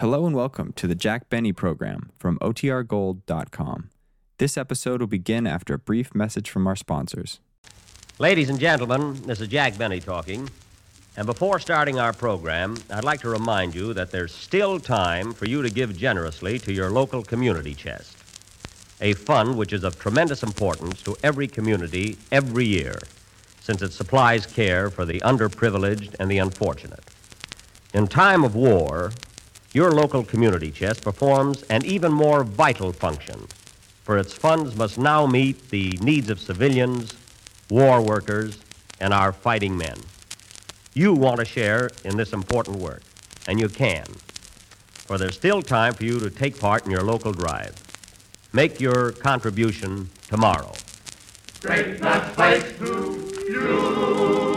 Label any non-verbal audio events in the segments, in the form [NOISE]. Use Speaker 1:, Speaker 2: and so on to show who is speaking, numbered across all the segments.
Speaker 1: Hello and welcome to the Jack Benny program from OTRGold.com. This episode will begin after a brief message from our sponsors.
Speaker 2: Ladies and gentlemen, this is Jack Benny talking. And before starting our program, I'd like to remind you that there's still time for you to give generously to your local community chest, a fund which is of tremendous importance to every community every year, since it supplies care for the underprivileged and the unfortunate. In time of war, your local community chest performs an even more vital function, for its funds must now meet the needs of civilians, war workers, and our fighting men. You want to share in this important work, and you can, for there's still time for you to take part in your local drive. Make your contribution tomorrow.
Speaker 3: Grape Nuts Flakes to you.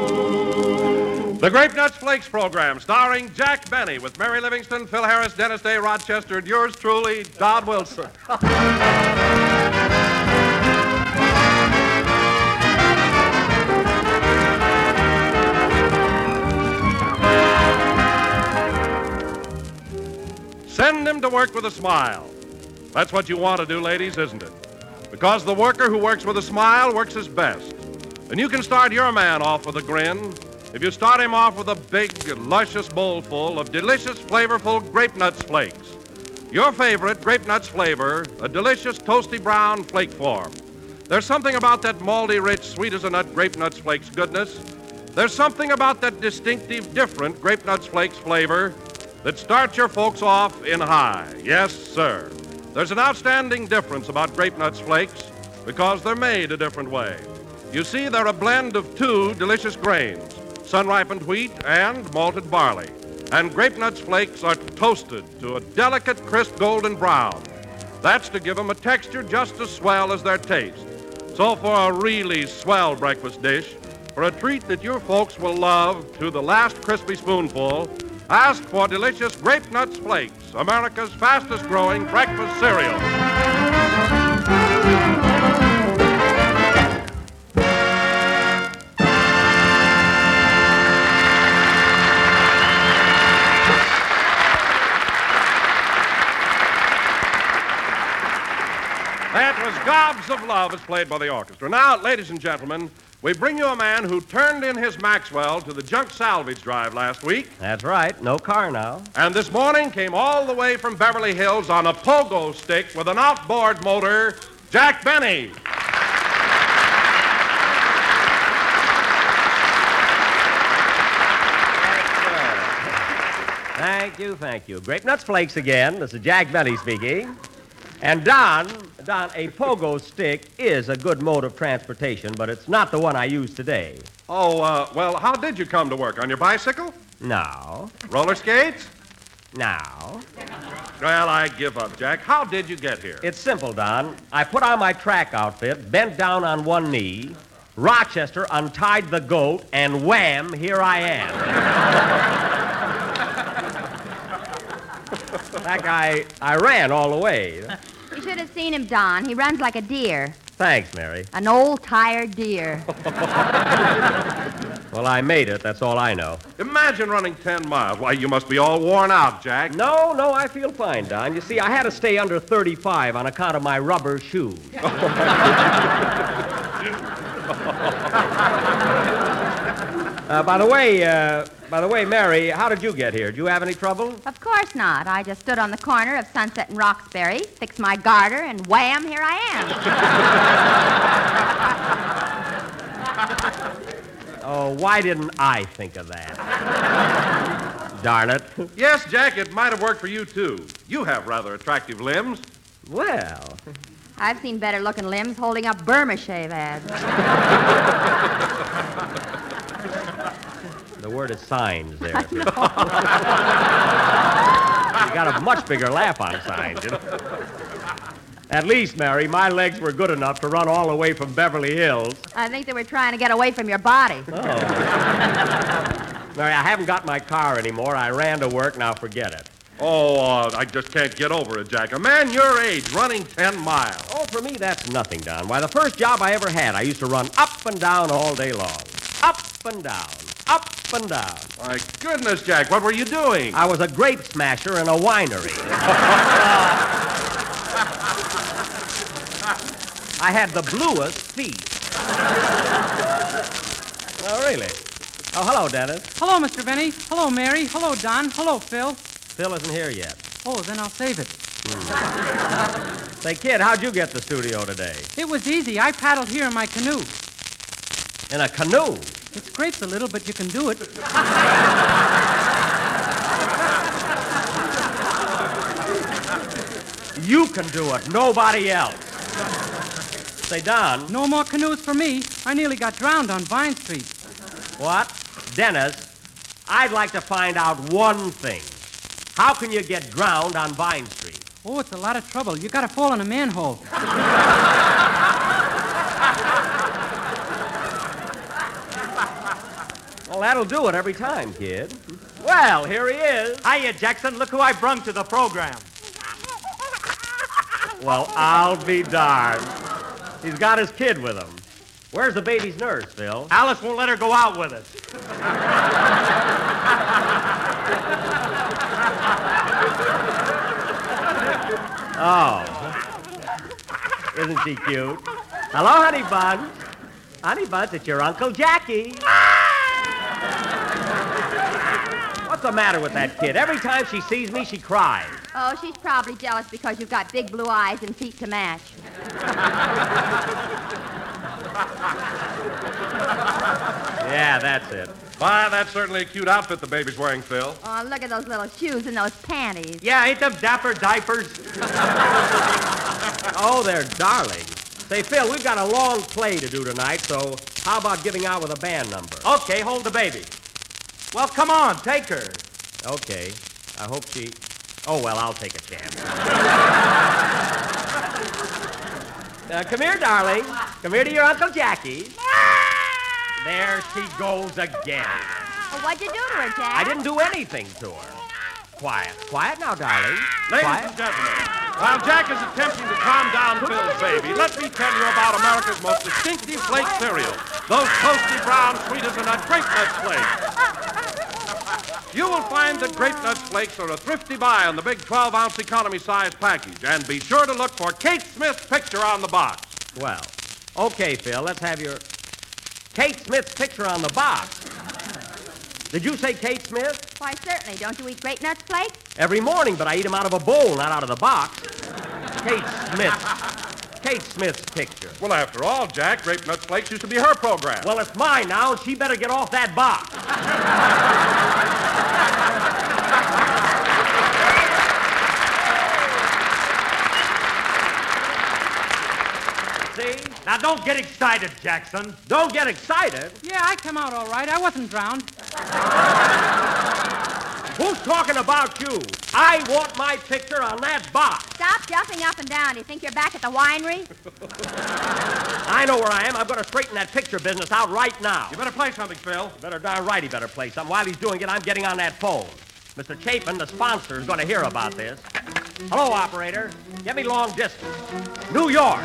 Speaker 4: The Grape Nuts Flakes program, starring Jack Benny with Mary Livingstone, Phil Harris, Dennis Day, Rochester, and yours truly, Don Wilson. Send him to work with a smile. That's what you want to do, ladies, isn't it? Because the worker who works with a smile works his best. And you can start your man off with a grin if you start him off with a big, luscious bowlful of delicious, flavorful grape nuts flakes. Your favorite grape nuts flavor, a delicious toasty brown flake form. There's something about that malty, rich, sweet as a nut grape nuts flakes goodness. There's something about that distinctive, different grape nuts flakes flavor that starts your folks off in high. Yes, sir. There's an outstanding difference about grape nuts flakes because they're made a different way. You see, they're a blend of two delicious grains sun ripened wheat and malted barley. And grape nuts flakes are toasted to a delicate, crisp golden brown. That's to give them a texture just as swell as their taste. So, for a really swell breakfast dish, for a treat that your folks will love to the last crispy spoonful, ask for delicious Grape Nuts Flakes, America's fastest growing breakfast cereal. Gobs of Love is played by the orchestra. Now, ladies and gentlemen, we bring you a man who turned in his Maxwell to the junk salvage drive last week.
Speaker 2: That's right, no car now.
Speaker 4: And this morning came all the way from Beverly Hills on a pogo stick with an outboard motor, Jack Benny.
Speaker 2: Thank you, thank you. Grape Nuts Flakes again. This is Jack Benny speaking. And Don, Don, a pogo stick is a good mode of transportation, but it's not the one I use today.
Speaker 4: Oh, uh, well, how did you come to work? On your bicycle?
Speaker 2: No,
Speaker 4: Roller skates?
Speaker 2: no.
Speaker 4: Well, I give up, Jack. How did you get here?
Speaker 2: It's simple, Don. I put on my track outfit, bent down on one knee. Rochester untied the goat, and wham, here I am. In fact, I, I ran all the way.
Speaker 5: You should have seen him, Don. He runs like a deer.
Speaker 2: Thanks, Mary.
Speaker 5: An old, tired deer. [LAUGHS]
Speaker 2: Well, I made it. That's all I know.
Speaker 4: Imagine running 10 miles. Why, you must be all worn out, Jack.
Speaker 2: No, no, I feel fine, Don. You see, I had to stay under 35 on account of my rubber shoes. [LAUGHS] [LAUGHS] uh, by the way, uh, by the way, Mary, how did you get here? Did you have any trouble?
Speaker 5: Of course not. I just stood on the corner of Sunset and Roxbury, fixed my garter, and wham, here I am. [LAUGHS]
Speaker 2: Oh, why didn't I think of that? Darn it.
Speaker 4: Yes, Jack, it might have worked for you, too. You have rather attractive limbs.
Speaker 2: Well,
Speaker 5: I've seen better looking limbs holding up Burma shave ads. [LAUGHS]
Speaker 2: the word is signs there. [LAUGHS] you got a much bigger laugh on signs, you know. At least, Mary, my legs were good enough to run all the way from Beverly Hills.
Speaker 5: I think they were trying to get away from your body.
Speaker 2: Oh. Mary, I haven't got my car anymore. I ran to work. Now forget it.
Speaker 4: Oh, uh, I just can't get over it, Jack. A man your age running 10 miles.
Speaker 2: Oh, for me, that's nothing, Don. Why, the first job I ever had, I used to run up and down all day long. Up and down. Up up and down.
Speaker 4: My goodness, Jack, what were you doing?
Speaker 2: I was a grape smasher in a winery. [LAUGHS] I had the bluest feet. oh, really? Oh, hello, Dennis.
Speaker 6: Hello, Mr. Benny. Hello, Mary. Hello, Don. Hello, Phil.
Speaker 2: Phil isn't here yet.
Speaker 6: Oh, then I'll save it. Hmm.
Speaker 2: Say, kid, how'd you get to the studio today?
Speaker 6: It was easy. I paddled here in my canoe.
Speaker 2: In a canoe?
Speaker 6: It scrapes a little, but you can do it.
Speaker 2: You can do it. Nobody else. Say, Don.
Speaker 6: No more canoes for me. I nearly got drowned on Vine Street.
Speaker 2: What? Dennis, I'd like to find out one thing. How can you get drowned on Vine Street?
Speaker 6: Oh, it's a lot of trouble. You gotta fall in a manhole. [LAUGHS]
Speaker 2: that'll do it every time, kid. Well, here he is.
Speaker 7: Hiya, Jackson. Look who I brung to the program.
Speaker 2: Well, I'll be darned. He's got his kid with him. Where's the baby's nurse, Phil?
Speaker 7: Alice won't let her go out with us.
Speaker 2: Oh. Isn't she cute? Hello, Honey Buns. Honey Buns, it's your Uncle Jackie. What's the matter with that kid? Every time she sees me, she cries.
Speaker 5: Oh, she's probably jealous because you've got big blue eyes and feet to match. [LAUGHS]
Speaker 2: Yeah, that's it.
Speaker 4: Why, that's certainly a cute outfit the baby's wearing, Phil.
Speaker 5: Oh, look at those little shoes and those panties.
Speaker 7: Yeah, ain't them dapper diapers? [LAUGHS]
Speaker 2: Oh, they're darling. Say, Phil, we've got a long play to do tonight, so how about giving out with a band number?
Speaker 7: Okay, hold the baby. Well, come on, take her.
Speaker 2: Okay. I hope she. Oh, well, I'll take a chance. Uh, come here, darling. Come here to your Uncle Jackie. There she goes again.
Speaker 5: Well, what'd you do to her, Jack?
Speaker 2: I didn't do anything to her. Quiet. Quiet now, darling.
Speaker 4: Ladies
Speaker 2: Quiet.
Speaker 4: and gentlemen, while Jack is attempting to calm down Phil's baby, let me tell you about America's most distinctive flake cereal. Those toasty brown sweeters and nut grape nuts flakes. You will find that grape nuts flakes are a thrifty buy on the big 12-ounce economy size package. And be sure to look for Kate Smith's picture on the box.
Speaker 2: Well, okay, Phil, let's have your. Kate Smith's picture on the box. Did you say Kate Smith?
Speaker 5: Why, certainly. Don't you eat grape nuts flakes?
Speaker 2: Every morning, but I eat them out of a bowl, not out of the box. Kate Smith. Kate Smith's picture.
Speaker 4: Well, after all, Jack, grape nuts flakes used to be her program.
Speaker 2: Well, it's mine now, and she better get off that box. See?
Speaker 7: Now, don't get excited, Jackson.
Speaker 2: Don't get excited.
Speaker 6: Yeah, I come out all right. I wasn't drowned.
Speaker 2: Who's talking about you? I want my picture on that box.
Speaker 5: Stop jumping up and down. Do you think you're back at the winery? [LAUGHS]
Speaker 2: I know where I am. I'm going to straighten that picture business out right now.
Speaker 4: you better play something, Phil.
Speaker 2: You Better darn right he better play something. While he's doing it, I'm getting on that phone. Mr. Chapin, the sponsor, is going to hear about this. Hello, operator. Get me long distance. New York.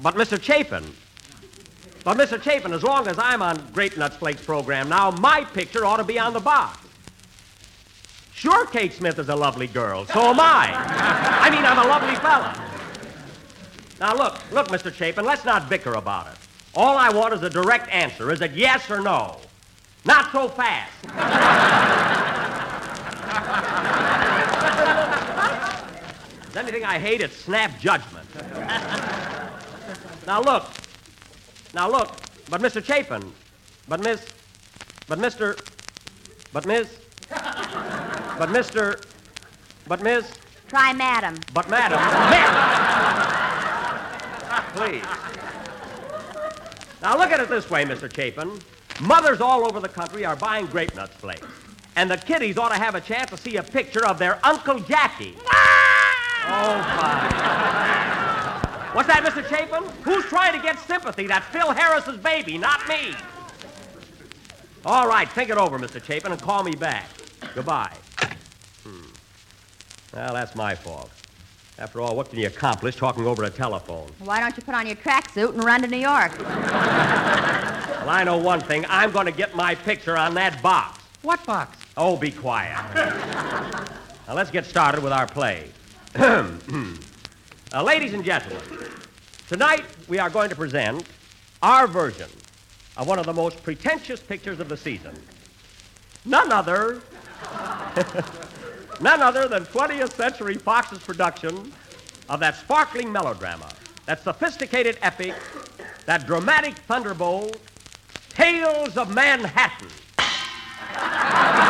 Speaker 2: But, Mr. Chapin. But, Mr. Chapin, as long as I'm on Grape Nuts Flakes program now, my picture ought to be on the box. Sure, Kate Smith is a lovely girl. So am I. I mean, I'm a lovely fella. Now, look, look, Mr. Chapin, let's not bicker about it. All I want is a direct answer. Is it yes or no? Not so fast. [LAUGHS] If anything I hate, it's snap judgment. [LAUGHS] now look. Now look. But Mr. Chapin. But Miss. But Mr. But Miss. But Mr. But Miss.
Speaker 5: Try Madam.
Speaker 2: But Madam. Please. Now look at it this way, Mr. Chapin. Mothers all over the country are buying grape nuts flakes. And the kiddies ought to have a chance to see a picture of their Uncle Jackie. Ah! Oh, fine. What's that, Mr. Chapin? Who's trying to get sympathy? That's Phil Harris's baby, not me. All right, think it over, Mr. Chapin, and call me back. Goodbye. Hmm. Well, that's my fault. After all, what can you accomplish talking over a telephone?
Speaker 5: Why don't you put on your tracksuit and run to New York? [LAUGHS]
Speaker 2: Well, I know one thing. I'm going to get my picture on that box.
Speaker 6: What box?
Speaker 2: Oh, be quiet. [LAUGHS] now, let's get started with our play. [CLEARS THROAT] uh, ladies and gentlemen, tonight we are going to present our version of one of the most pretentious pictures of the season. None other, [LAUGHS] none other than 20th Century Fox's production of that sparkling melodrama, that sophisticated epic, that dramatic thunderbolt, Tales of Manhattan. [LAUGHS]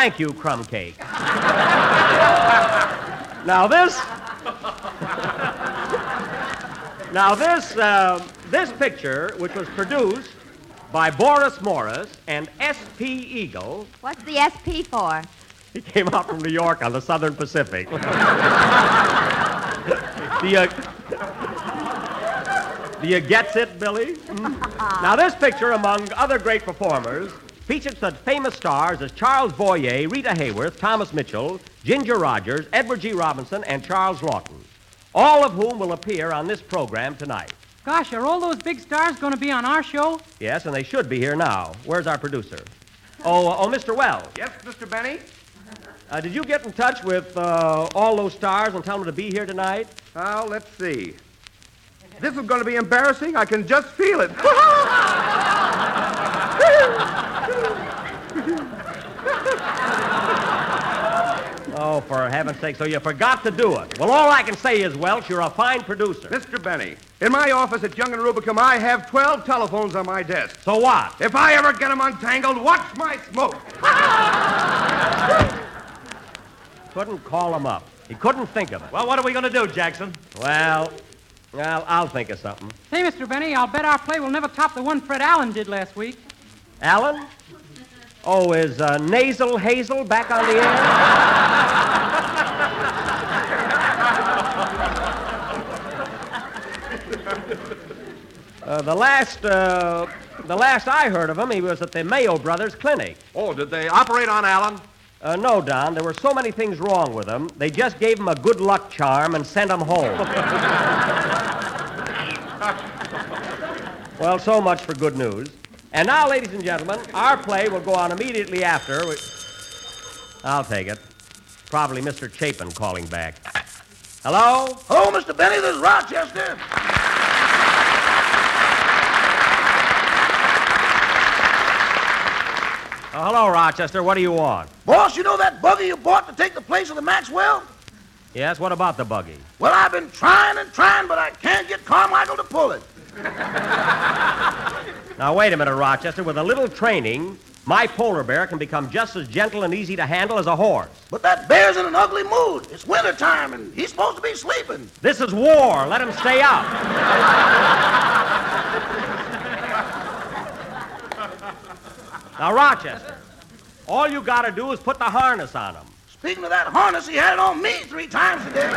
Speaker 2: thank you, Crumb Cake. now this, now this, uh, this picture, which was produced by Boris Morros and S.P. Eagle,
Speaker 5: What's the SP for?
Speaker 2: he came out from New York on the Southern Pacific. [LAUGHS] the, uh, do you get it, Billy? [LAUGHS] now, this picture, among other great performers, featured such famous stars as Charles Boyer, Rita Hayworth, Thomas Mitchell, Ginger Rogers, Edward G. Robinson, and Charles Laughton, all of whom will appear on this program tonight.
Speaker 6: Gosh, are all those big stars going to be on our show?
Speaker 2: Yes, and they should be here now. Where's our producer? Oh, oh, Mr. Wells.
Speaker 7: Yes, Mr. Benny?
Speaker 2: Uh, did you get in touch with uh, all those stars and tell them to be here tonight?
Speaker 7: Well, let's see. This is going to be embarrassing. I can just feel it. [LAUGHS]
Speaker 2: Oh, for heaven's sake, so you forgot to do it. Well, all I can say is, Welch, you're a fine producer.
Speaker 7: Mr. Benny, in my office at Young and Rubicam, I have 12 telephones on my desk.
Speaker 2: So what?
Speaker 7: If I ever get them untangled, watch my smoke.
Speaker 2: Couldn't call him up. He couldn't think of it.
Speaker 7: Well, what are we going to do, Jackson?
Speaker 2: Well, well, I'll think of something.
Speaker 6: Say, Mr. Benny, I'll bet our play will never top the one Fred Allen did last week.
Speaker 2: Allen? Oh, is uh, Nasal Hazel back on the air? [LAUGHS] Uh, the last, uh, the last I heard of him, he was at the Mayo Brothers Clinic.
Speaker 4: Oh, did they operate on Allen?
Speaker 2: Uh, no, Don, there were so many things wrong with him. They just gave him a good luck charm and sent him home. [LAUGHS] well, so much for good news. And now, ladies and gentlemen, our play will go on immediately after. We... I'll take it. Probably Mr. Chapin calling back. Hello?
Speaker 8: Hello, Mr. Benny. This is Rochester.
Speaker 2: Oh, hello, Rochester. What do you want?
Speaker 8: Boss, you know that buggy you bought to take the place of the Maxwell?
Speaker 2: Yes, what about the buggy?
Speaker 8: Well, I've been trying and trying, but I can't get Carmichael to pull it.
Speaker 2: Now, wait a minute, Rochester. With a little training, my polar bear can become just as gentle and easy to handle as a horse.
Speaker 8: But that bear's in an ugly mood. It's winter time, and he's supposed to be sleeping.
Speaker 2: This is war. Let him stay up. now, Rochester, all you got to do is put the harness on him.
Speaker 8: Speaking of that harness, he had it on me three times today.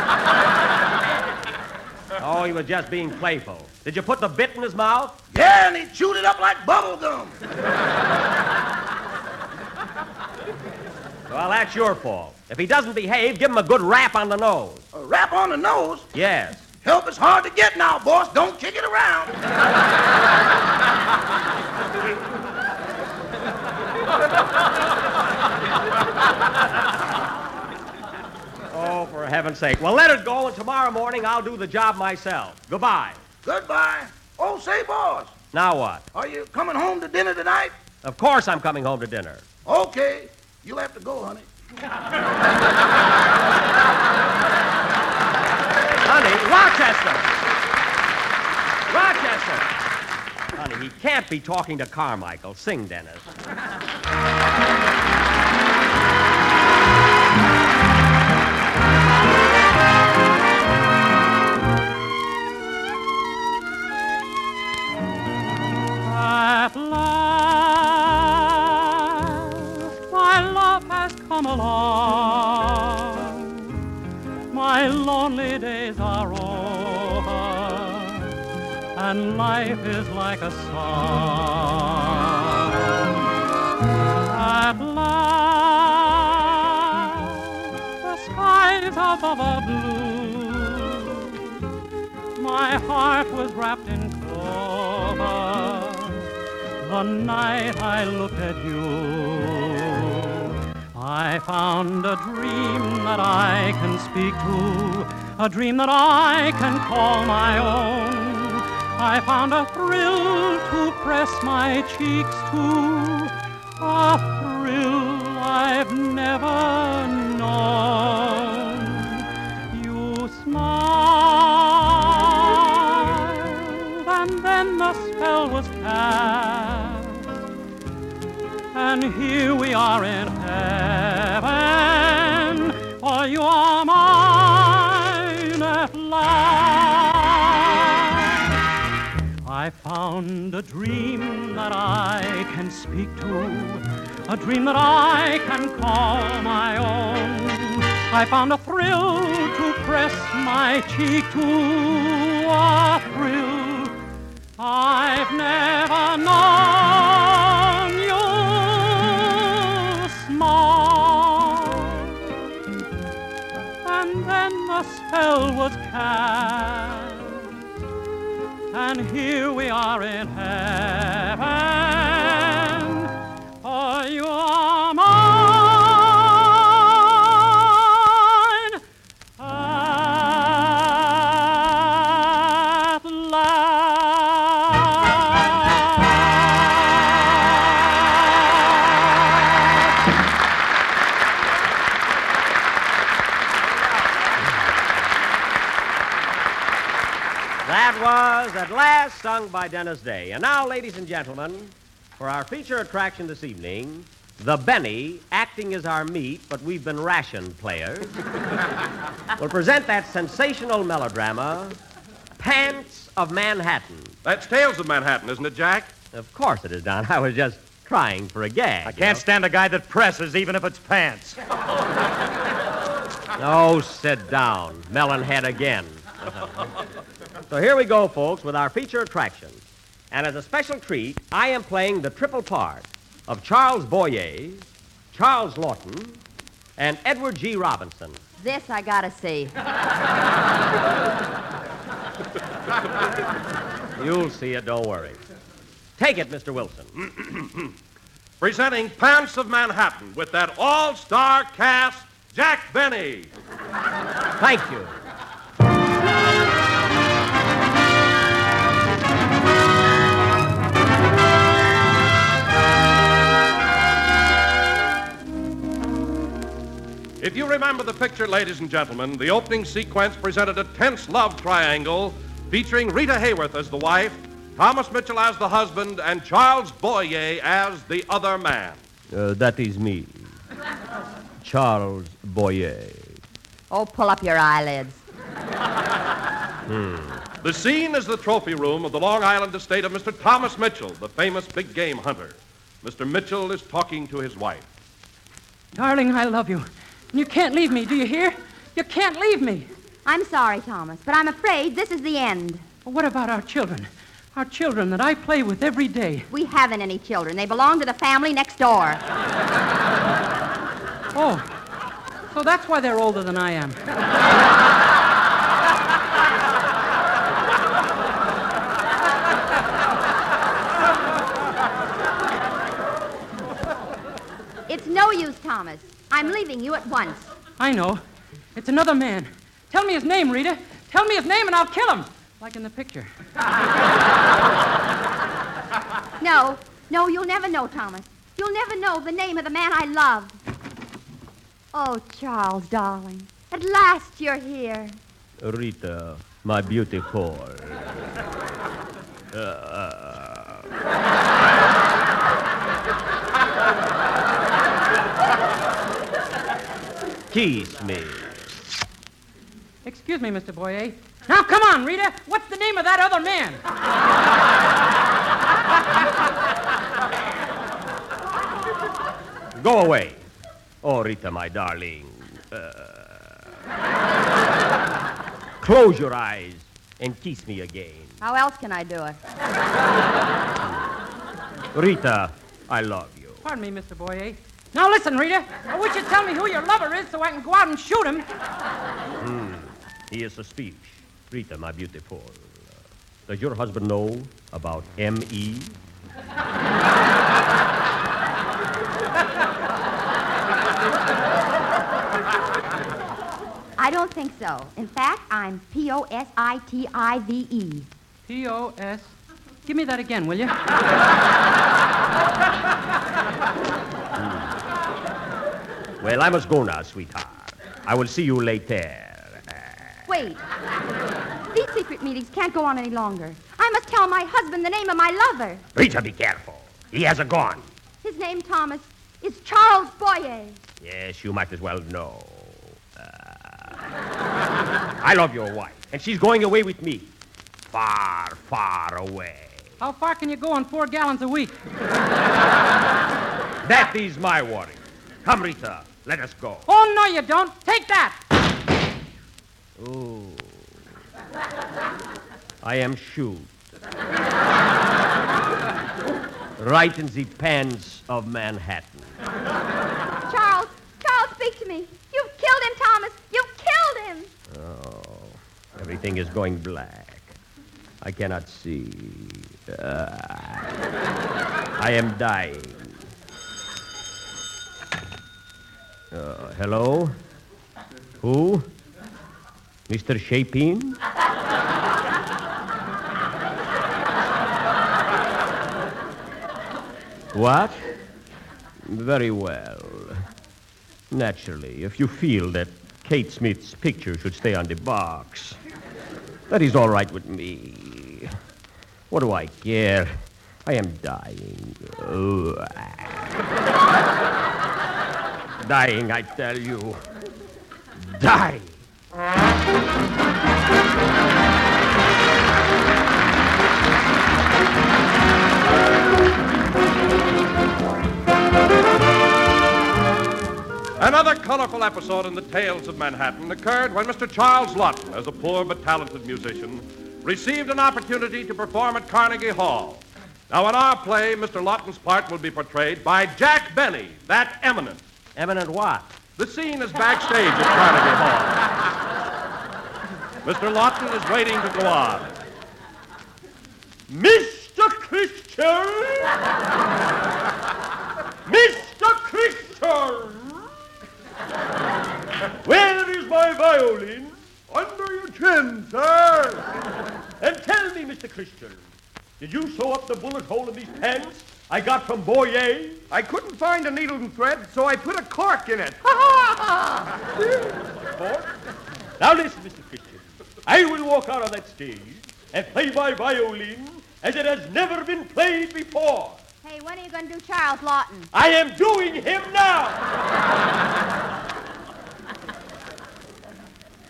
Speaker 2: Oh, he was just being playful. Did you put the bit in his mouth?
Speaker 8: Yeah, and he chewed it up like bubble gum.
Speaker 2: Well, that's your fault. If he doesn't behave, give him a good rap on the nose.
Speaker 8: A rap on the nose.
Speaker 2: Yes.
Speaker 8: Help is hard to get now, boss. Don't kick it around.
Speaker 2: Oh, for heaven's sake. Well, let it go, and tomorrow morning I'll do the job myself. Goodbye.
Speaker 8: Goodbye. Oh, say, boss,
Speaker 2: Now what?
Speaker 8: are you coming home to dinner tonight?
Speaker 2: Of course I'm coming home to dinner.
Speaker 8: Okay. You'll have to go, honey. [LAUGHS]
Speaker 2: Honey, Rochester! Rochester! Honey, he can't be talking to Carmichael. Sing, Dennis. [LAUGHS]
Speaker 6: a dream that I can call my own. I found a thrill to press my cheeks to, I found a thrill to press my cheek to, a thrill I've never known. You smiled, and then the spell was cast. And here we are in heaven, At
Speaker 2: sung by Dennis Day. And now, ladies and gentlemen, for our feature attraction this evening, the Benny, acting as our meat, but we've been rationed players, [LAUGHS] will present that sensational melodrama, Pants of Manhattan.
Speaker 4: That's Tales of Manhattan, isn't it, Jack?
Speaker 2: Of course it is, Don. I was just trying for a gag.
Speaker 9: I can't stand a guy that presses, even if it's pants. [LAUGHS]
Speaker 2: Oh, sit down. Melonhead again. [LAUGHS] so here we go, folks, with our feature attraction. And as a special treat, I am playing the triple part of Charles Boyer, Charles Laughton, and Edward G. Robinson.
Speaker 5: This I gotta see. [LAUGHS]
Speaker 2: You'll see it, don't worry. Take it, Mr. Wilson. [CLEARS THROAT]
Speaker 4: Presenting Pants of Manhattan with that all-star cast, Jack Benny.
Speaker 2: Thank you.
Speaker 4: If you remember the picture, ladies and gentlemen, the opening sequence presented a tense love triangle featuring Rita Hayworth as the wife, Thomas Mitchell as the husband, and Charles Boyer as the other man.
Speaker 2: Uh, that is me, Charles Boyer.
Speaker 5: Oh, pull up your eyelids.
Speaker 4: The scene is the trophy room of the Long Island estate of Mr. Thomas Mitchell, the famous big game hunter. Mr. Mitchell is talking to his wife.
Speaker 6: Darling, I love you. And you can't leave me, do you hear? You can't leave me.
Speaker 5: I'm sorry, Thomas, but I'm afraid this is the end.
Speaker 6: Well, what about our children? Our children that I play with every day.
Speaker 5: We haven't any children. They belong to the family next door.
Speaker 6: Oh, so that's why they're older than I am.
Speaker 5: It's no use, Thomas. I'm leaving you at once.
Speaker 6: I know. It's another man. Tell me his name, Rita. Tell me his name and I'll kill him. Like in the picture. [LAUGHS]
Speaker 5: No, no, you'll never know, Thomas. You'll never know the name of the man I love. Oh, Charles, darling. At last you're here.
Speaker 2: Rita, my beautiful. [LAUGHS] Kiss me.
Speaker 6: Excuse me, Mr. Boyer. Now, come on, Rita. What's the name of that other man?
Speaker 2: Go away. Oh, Rita, my darling. Uh, close your eyes and kiss me again.
Speaker 5: How else can I do it?
Speaker 2: Rita, I love you.
Speaker 6: Pardon me, Mr. Boyer. Now, listen, Rita. I wish you'd tell me who your lover is so I can go out and shoot him. Hmm.
Speaker 2: He is a speech. Rita, my beautiful. Uh, does your husband know about? M.E.?
Speaker 5: I don't think so. In fact, I'm P O S I T I V E.
Speaker 6: P.O.S. Give me that again, will you? [LAUGHS]
Speaker 2: Well, I must go now, sweetheart. I will see you later.
Speaker 5: Wait. These secret meetings can't go on any longer. I must tell my husband the name of my lover.
Speaker 2: Rita, be careful. He has a gun.
Speaker 5: His name, Thomas, is Charles Boyer.
Speaker 2: Yes, you might as well know. Uh, [LAUGHS] I love your wife, and she's going away with me. Far, far away.
Speaker 6: How far can you go on four gallons a week?
Speaker 2: That is my worry. Come, Rita, let us go.
Speaker 6: Oh, no, you don't. Take that.
Speaker 2: Oh. I am shoot. right in the pants of Manhattan.
Speaker 5: Charles, Charles, speak to me. You've killed him, Thomas. You've killed him.
Speaker 2: Oh, everything is going black. I cannot see. Uh, I am dying. Uh, hello? Who? Mr. Chapin? What? Very well. Naturally, if you feel that Kate Smith's picture should stay on the box, that is all right with me. What do I care? I am dying. Ugh. Dying, I tell you. Dying.
Speaker 4: Another colorful episode in the tales of Manhattan occurred when Mr. Charles Laughton, as a poor but talented musician, received an opportunity to perform at Carnegie Hall. Now, in our play, Mr. Laughton's part will be portrayed by Jack Benny, that eminent.
Speaker 2: Eminent what?
Speaker 4: The scene is backstage at Carnegie Hall. [LAUGHS] Mr. Laughton is waiting to go on. Mr. Christian! Mr. Christian! Where is my violin? Under your chin, sir. And tell me, Mr. Christian, did you sew up the bullet hole in these pants I got from Boyer?
Speaker 7: I couldn't find a needle and thread, so I put a cork in it. [LAUGHS]
Speaker 4: Now listen, Mr. Christian. I will walk out on that stage and play my violin as it has never been played before.
Speaker 5: Hey, when are you going to do Charles Laughton?
Speaker 4: I am doing him now.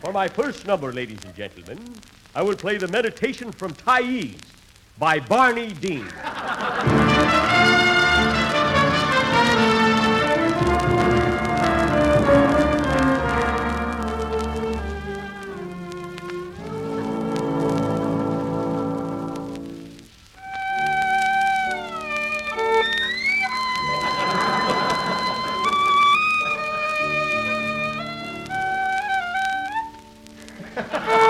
Speaker 4: For my first number, ladies and gentlemen, I will play the Meditation from Thais by Barney Dean. [LAUGHS]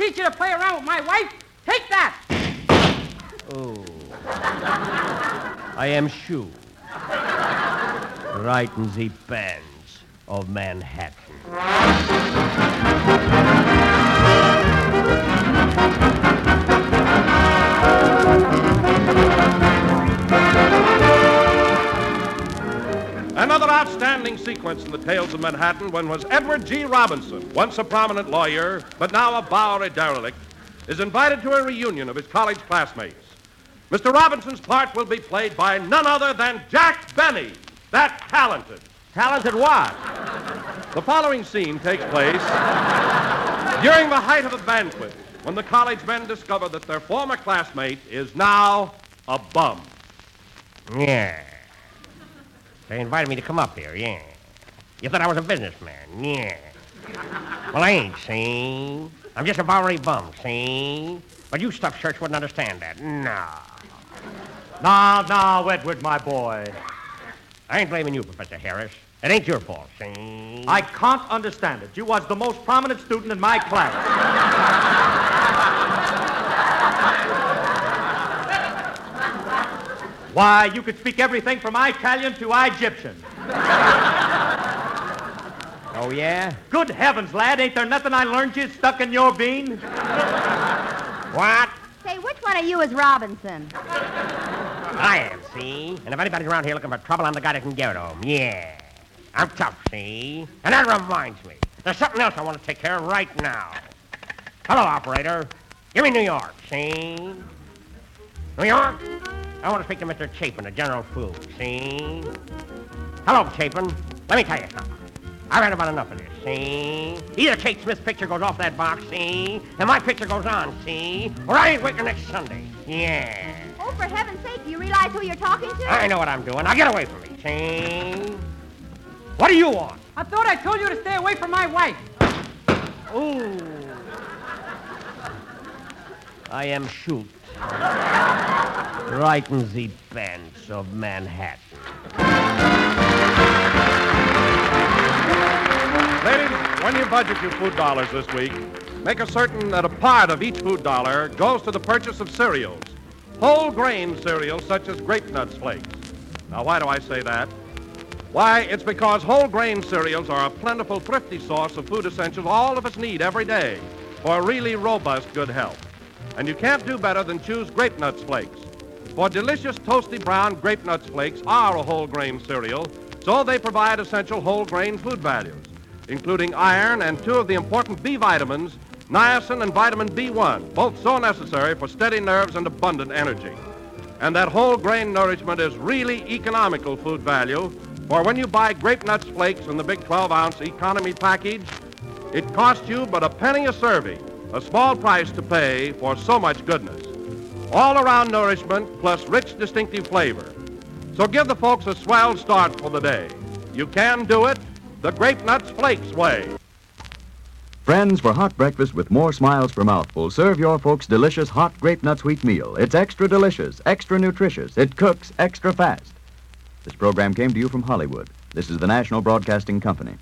Speaker 10: teach you to play around with my wife. Take that.
Speaker 2: Oh. I am Shu. Right in the bands of Manhattan.
Speaker 4: Another outstanding sequence in the tales of Manhattan when was Edward G. Robinson, once a prominent lawyer, but now a Bowery derelict, is invited to a reunion of his college classmates. Mr. Robinson's part will be played by none other than Jack Benny, that talented.
Speaker 2: Talented what?
Speaker 4: The following scene takes place during the height of a banquet when the college men discover that their former classmate is now a bum.
Speaker 2: Yeah. They invited me to come up here, yeah. You thought I was a businessman, yeah. Well, I ain't, see? I'm just a Bowery bum, see? But you stuffed shirts wouldn't understand that. No.
Speaker 9: Now, now, Edward, my boy.
Speaker 2: I ain't blaming you, Professor Harris. It ain't your fault, see?
Speaker 9: I can't understand it. You was the most prominent student in my class. Why, you could speak everything from Italian to Egyptian.
Speaker 2: Oh, yeah?
Speaker 9: Good heavens, lad, ain't there nothing I learned you stuck in your bean?
Speaker 2: What?
Speaker 5: Say, which one of you is Robinson?
Speaker 2: I am, see? And if anybody's around here looking for trouble, I'm the guy that can give it to 'em. Yeah. I'm tough, see? And that reminds me. There's something else I want to take care of right now. Hello, operator. Give me New York, see? New York? I want to speak to Mr. Chapin of General Foods, see? Hello, Chapin. Let me tell you something. I've had about enough of this, see? Either Kate Smith's picture goes off that box, see? And my picture goes on, see? Or I ain't working next Sunday. Yeah.
Speaker 5: Oh, for heaven's sake, do you realize who you're talking to?
Speaker 2: I know what I'm doing. Now get away from me, see? What do you want?
Speaker 10: I thought I told you to stay away from my wife.
Speaker 2: Ooh. I am shoot. [LAUGHS] Right in the bands of Manhattan.
Speaker 4: Ladies, when you budget your food dollars this week, make a certain that a part of each food dollar goes to the purchase of cereals. Whole grain cereals such as Grape Nuts Flakes. Now, why do I say that? Why, it's because whole grain cereals are a plentiful, thrifty source of food essentials all of us need every day for really robust good health. And you can't do better than choose Grape Nuts Flakes. For delicious, toasty brown Grape Nuts Flakes are a whole grain cereal, so they provide essential whole grain food values, including iron and two of the important B vitamins, niacin and vitamin B1, both so necessary for steady nerves and abundant energy. And that whole grain nourishment is really economical food value, for when you buy Grape Nuts Flakes in the big 12 ounce economy package, it costs you but a penny a serving, a small price to pay for so much goodness. All around nourishment plus rich, distinctive flavor. So give the folks a swell start for the day. You can do it the Grape Nuts Flakes way.
Speaker 11: Friends, for hot breakfast with more smiles per mouthful, serve your folks delicious hot grape nuts wheat meal. It's extra delicious, extra nutritious. It cooks extra fast. This program came to you from Hollywood. This is the National Broadcasting Company.